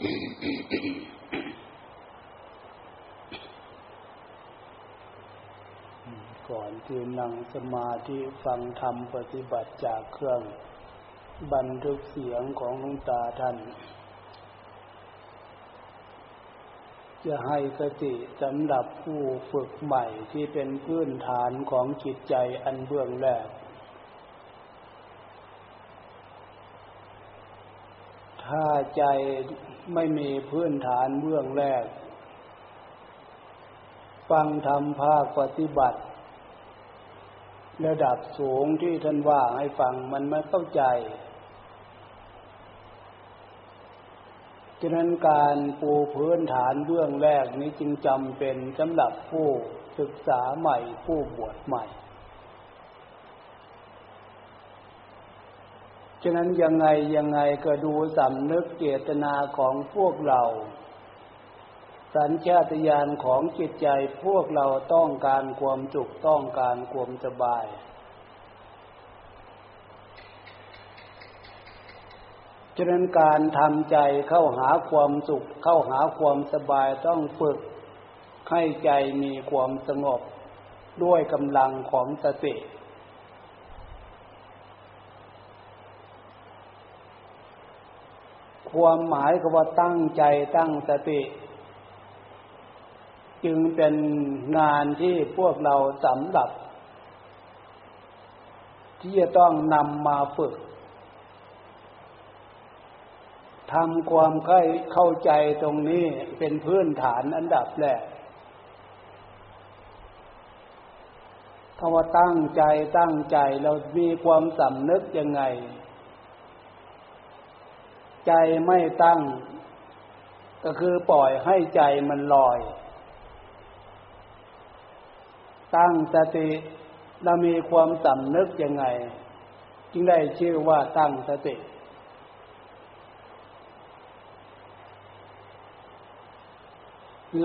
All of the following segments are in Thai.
ก่อนที่นั่งสมาธิฟังธรรมปฏิบัติจากเครื่อง บันทึกเสียงของลุงตาท่าน จะให้สติสำหรับผู้ฝึกใหม่ที่เป็นพื้นฐานของจิตใจอันเบื้องแรกถ้าใจ ไม่มีพื้นฐานเบื้องแรก ฟังธรรมภาคปฏิบัติ ระดับสูงที่ท่านว่าให้ฟังมันไม่เข้าใจฉะนั้นการปูพื้นฐานเบื้องแรกนี้จึงจำเป็นสำหรับผู้ศึกษาใหม่ผู้บวชใหม่ะนั้นยังไงยังไงก็ดูสำนึกเจตนาของพวกเรา สัญชาตญาณของจิตใจพวกเราต้องการความจุกต้องการความสบายฉะนั้นการทำใจเข้าหาความสุข เข้าหาความสบายต้องฝึกให้ใจมีความสงบด้วยกำลังของสติ ความหมายก็ว่าตั้งใจตั้งสติ จึงเป็นงานที่พวกเราสำหรับ ที่จะต้องนำมาฝึกทำความเข้าใจตรงนี้เป็นพื้นฐานอันดับแรกคำว่าตั้งใจตั้งใจเรามีความสำนึกยังไง ใจไม่ตั้ง ก็คือปล่อยให้ใจมันลอย ตั้งสติเรามีความสำนึกยังไง จึงได้ชื่อว่าตั้งสติ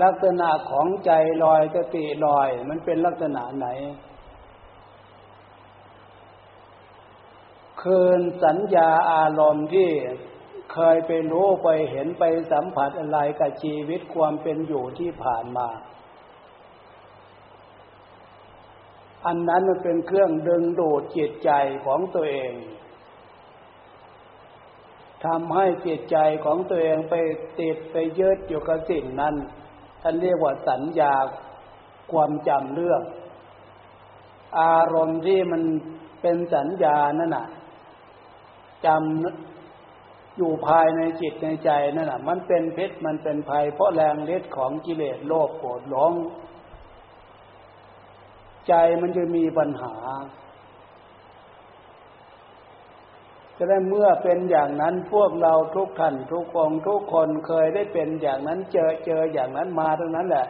ลักษณะของใจลอยสติลอย มันเป็นลักษณะไหน คืนสัญญาอารมณ์ที่ เคยไปรู้ไปเห็นไปสัมผัสอะไรกับชีวิตความเป็นอยู่ที่ผ่านมา อันนั้นมันเป็นเครื่องดึงดูดจิตใจของตัวเองทำให้จิตใจของตัวเองไปติดไปยึดอยู่กับสิ่งนั้นท่านเรียกว่าสัญญาความจำเรื่อง อารมณ์ที่มันเป็นสัญญานั่นน่ะจำ อยู่ภายในจิตในใจนั่นน่ะมันเป็นพิษมันเป็นภัย เพราะแรงฤทธิ์ของกิเลสโลภโกรธหลงใจมันจะมีปัญหาจะได้เมื่อเป็นอย่างนั้นพวกเราทุกท่านทุกองทุกคนเคยได้เป็นอย่างนั้นเจอเจออย่างนั้นมาทั้งนั้นแหละ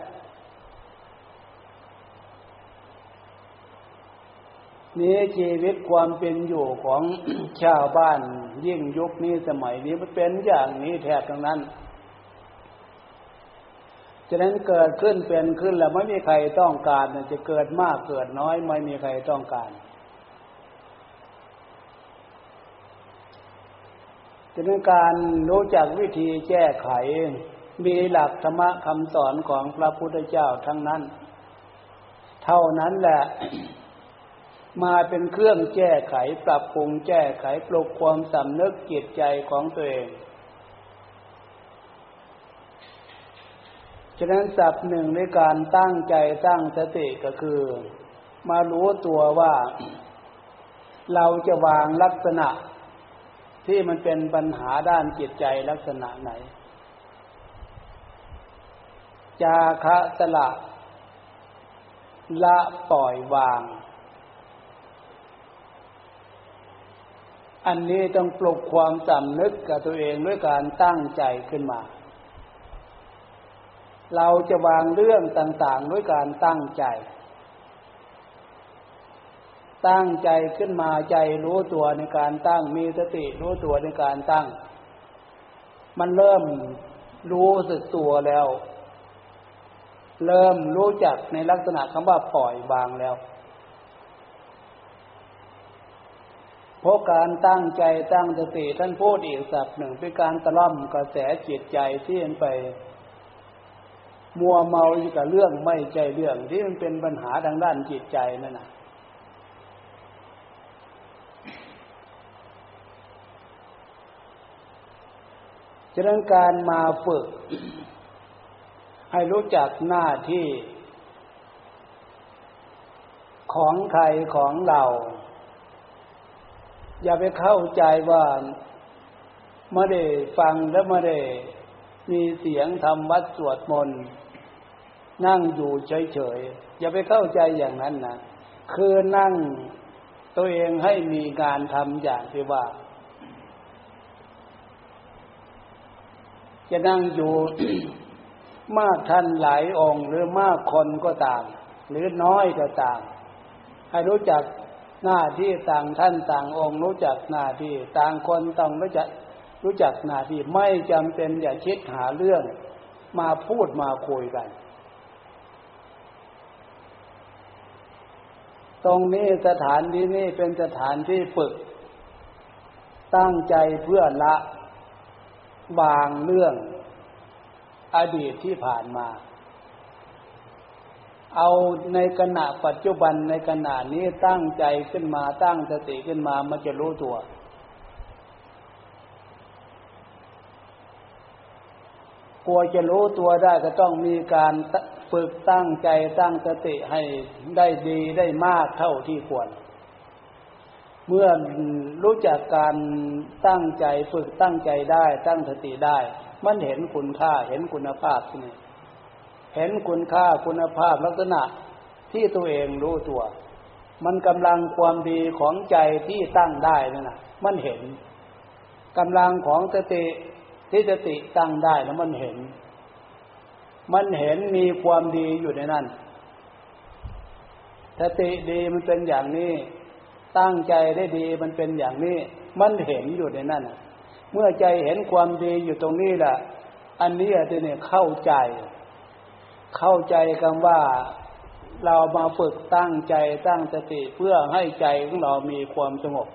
นี้ชีวิตความเป็นอยู่ของชาวบ้าน ยิ่งยุคนี้สมัยนี้มันเป็นอย่างนี้แทบทั้งนั้นฉะนั้นเกิดขึ้นเป็นขึ้นแล้วไม่มีใครต้องการจะเกิดมากเกิดน้อยไม่มีใครต้องการดังนั้นการรู้จักวิธีแก้ไข มีหลักธรรมะคำสอนของพระพุทธเจ้าทั้งนั้น เท่านั้นแหละ มาเป็นเครื่องแก้ไขปรับปรุงแก้ไขปลุกความสำนึกจิตใจของตัวเอง ฉะนั้นสับหนึ่งในการตั้งใจตั้งสติก็คือ มารู้ตัวว่า เราจะวางลักษณะ ที่มันเป็นปัญหาด้านจิตใจลักษณะไหน จาคะสละ ละปล่อยวาง อันนี้ต้องปลุกความสำนึกกับตัวเองด้วยการตั้งใจขึ้นมา เราจะวางเรื่องต่างๆ ด้วยการตั้งใจ ตั้งใจขึ้นมาใจรู้ตัวในการตั้งมีสติรู้ตัวในการตั้ง มันเริ่มรู้สึกตัวแล้ว เริ่มรู้จักในลักษณะคำว่าปล่อยวางแล้ว พ เพ ราะการตั้งใจตั้งสติท่านพูดอีกสับหนึ่งเป็นการตะล่อมกระแสจิตใจที่มันไป มัวเมาอยู่กับเรื่องไม่ใจเรื่องที่มันเป็นปัญหาทางด้านจิตใจนั่นนะฉะนั้นการมาฝึก ให้รู้จักหน้าที่ ของใครของเรา อย่าไปเข้าใจว่าไม่ได้ฟังและไม่ได้มีเสียงทำวัดสวดมนต์นั่งอยู่เฉยๆ อย่าไปเข้าใจอย่างนั้นนะคือนั่งตัวเองให้มีงานทำอย่างที่ว่า จะนั่งอยู่มากท่านหลายองค์ หรือมากคนก็ตาม หรือน้อยก็ตาม ให้รู้จัก หน้าที่ต่างท่านต่างองค์รู้จักหน้าที่ ต่างคนต้องรู้จักรู้จักหน้าที่ไม่จำเป็นอย่าคิดหาเรื่อง มาพูดมาคุยกัน ตรงนี้สถานที่นี้เป็นสถานที่ฝึก ตั้งใจเพื่อละ บางเรื่องอดีตที่ผ่านมา เอาในขณะปัจจุบันในขณะนี้ตั้งใจขึ้นมาตั้งสติขึ้นมามันจะรู้ตัว กลัวจะรู้ตัวได้ก็ต้องมีการฝึกตั้งใจตั้งสติให้ได้ดีได้มากเท่าที่ควร เมื่อรู้จักการตั้งใจฝึกตั้งใจได้ ตั้งสติได้ มันเห็นคุณค่าเห็นคุณภาพที่นี่ เห็นคุณค่าคุณภาพลักษณะที่ตัวเองรู้ตัว มันกำลังความดีของใจที่ตั้งได้นั่นนะมันเห็นกำลังของสติที่สติตั้งได้นะมันเห็น มันเห็นมีความดีอยู่ในนั้นสติดีมันเป็นอย่างนี้ ตั้งใจได้ดีมันเป็นอย่างนี้ มันเห็นอยู่ในนั้นเมื่อใจเห็นความดีอยู่ตรงนี้แหละอันนี้อะเนี่ยเข้าใจ เข้าใจคำว่าเรามาฝึกตั้งใจตั้งสติเพื่อให้ใจของเรามีความสงบ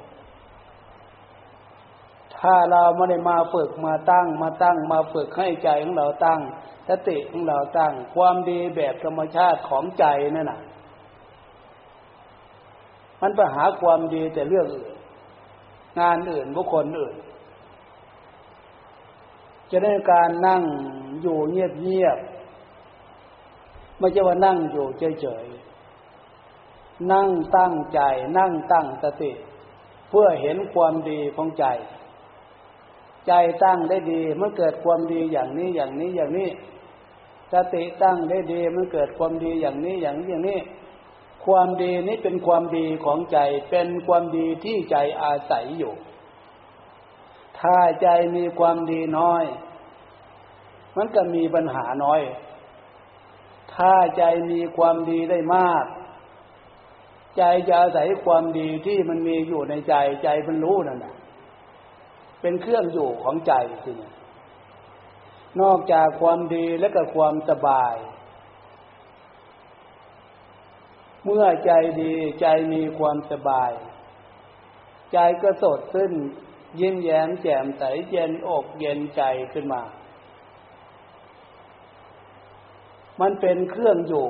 ถ้าเราไม่ได้มาฝึกมาตั้งมาตั้งมาฝึกให้ใจของเราตั้ง สติของเราตั้ง ความดีแบบธรรมชาติของใจนั่นน่ะ มันไปหาความดีแต่เรื่องอื่น งานอื่นบุคคลอื่น จะได้การนั่งอยู่เงียบๆ ไม่ใช่ว่านั่งอยู่เฉยๆ นั่งตั้งใจ นั่งตั้งสติ เพื่อเห็นความดีของใจ ใจตั้งได้ดีเมื่อเกิดความดีอย่างนี้อย่างนี้อย่างนี้ สติตั้งได้ดีเมื่อเกิดความดีอย่างนี้อย่างนี้อย่างนี้ ความดีนี้เป็นความดีของใจ เป็นความดีที่ใจอาศัยอยู่ ถ้าใจมีความดีน้อย มันก็มีปัญหาน้อย ถ้าใจมีความดีได้มาก ใจจะอาศัยความดีที่มันมีอยู่ในใจใจมันรู้นั่นแหละเป็นเครื่องอยู่ของใจสินอกจากความดีและก็ความสบาย เมื่อใจดีใจมีความสบาย ใจก็สดขึ้นยิ้มแย้มแจ่มใสเย็นอกเย็นใจขึ้นมา มันเป็นเครื่องอยู่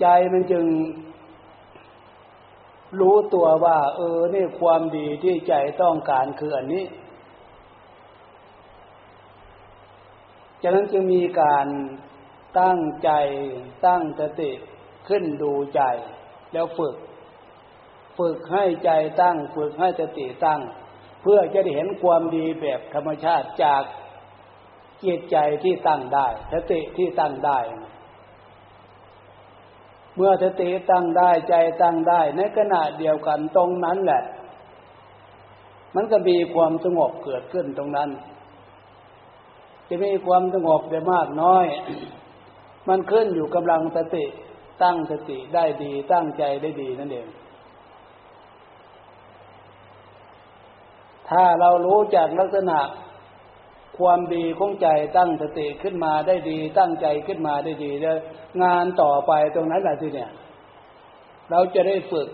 ใจมันจึงรู้ตัวว่า เออ นี่ความดีที่ใจต้องการคืออันนี้ฉะนั้นจึงมีการตั้งใจตั้งสติขึ้นดูใจ แล้วฝึก ฝึกให้ใจตั้ง ฝึกให้สติตั้ง เพื่อจะได้เห็นความดีแบบธรรมชาติจาก จิตใจที่ตั้งได้สติที่ตั้งได้ เมื่อสติตั้งได้ใจตั้งได้ ในขณะเดียวกันตรงนั้นแหละ มันก็มีความสงบเกิดขึ้นตรงนั้น จะมีความสงบได้มากน้อย มันขึ้นอยู่กำลังสติตั้งสติได้ดี ตั้งใจได้ดีนั่นเองถ้าเรารู้จากลักษณะ ความดีของใจตั้งสติขึ้นมาได้ดี ตั้งใจขึ้นมาได้ดีแล้วงานต่อไปตรงนั้นแหละที่เนี่ย เราจะได้ฝึก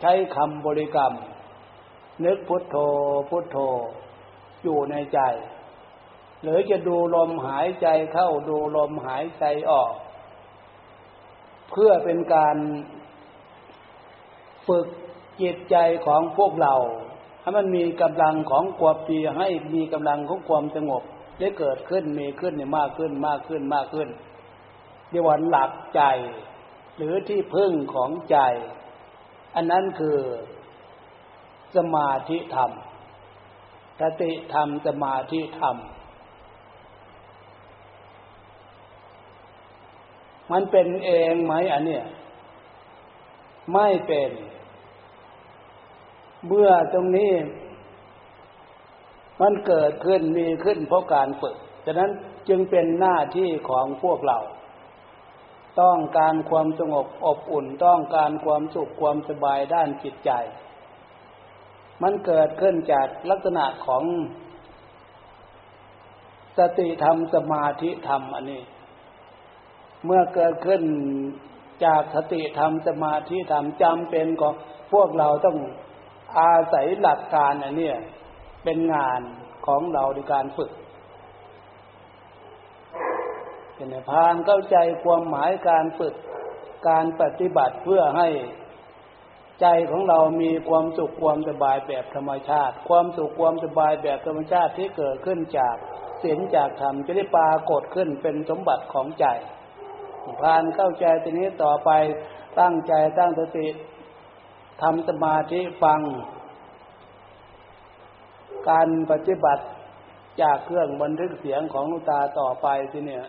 ใช้คำบริกรรม นึกพุทโธพุทโธ อยู่ในใจ หรือจะดูลมหายใจเข้าดูลมหายใจออก เพื่อเป็นการฝึกจิตใจของพวกเรา ให้มันมีกำลังของความเพียรให้มีกำลังของความสงบได้เกิดขึ้นมีขึ้นเนี่ยมากขึ้นมากขึ้นมากขึ้นเรียกว่าหลักใจ หรือที่พึ่งของใจ อันนั้นคือสมาธิธรรมสติธรรมสมาธิธรรม มันเป็นเองไหมอันเนี้ยไม่เป็น เมื่อตรงนี้ มันเกิดขึ้นมีขึ้นเพราะการฝึก ฉะนั้นจึงเป็นหน้าที่ของพวกเรา ต้องการความสงบอบอุ่นต้องการความสุขความสบายด้านจิตใจ มันเกิดขึ้นจากลักษณะของ สติธรรมสมาธิธรรมอันนี้ เมื่อเกิดขึ้นจากสติธรรมสมาธิธรรมจำเป็นของพวกเราต้อง อาศัยหลักการอันนี้เป็นงานของเราในการฝึกเป็นพานเข้าใจความหมายการฝึกการปฏิบัติเพื่อให้ใจของเรามีความสุขความสบายแบบธรรมชาติ ความสุขความสบายแบบธรรมชาติที่เกิดขึ้นจากศีลจากธรรมจะได้ปรากฏขึ้นเป็นสมบัติของใจพานเข้าใจทีนี้ต่อไปตั้งใจตั้งสติ ทำสมาธิฟัง การปฏิบัติจากเครื่องบันทึกเสียงของลูตาต่อไปที่เนี่ย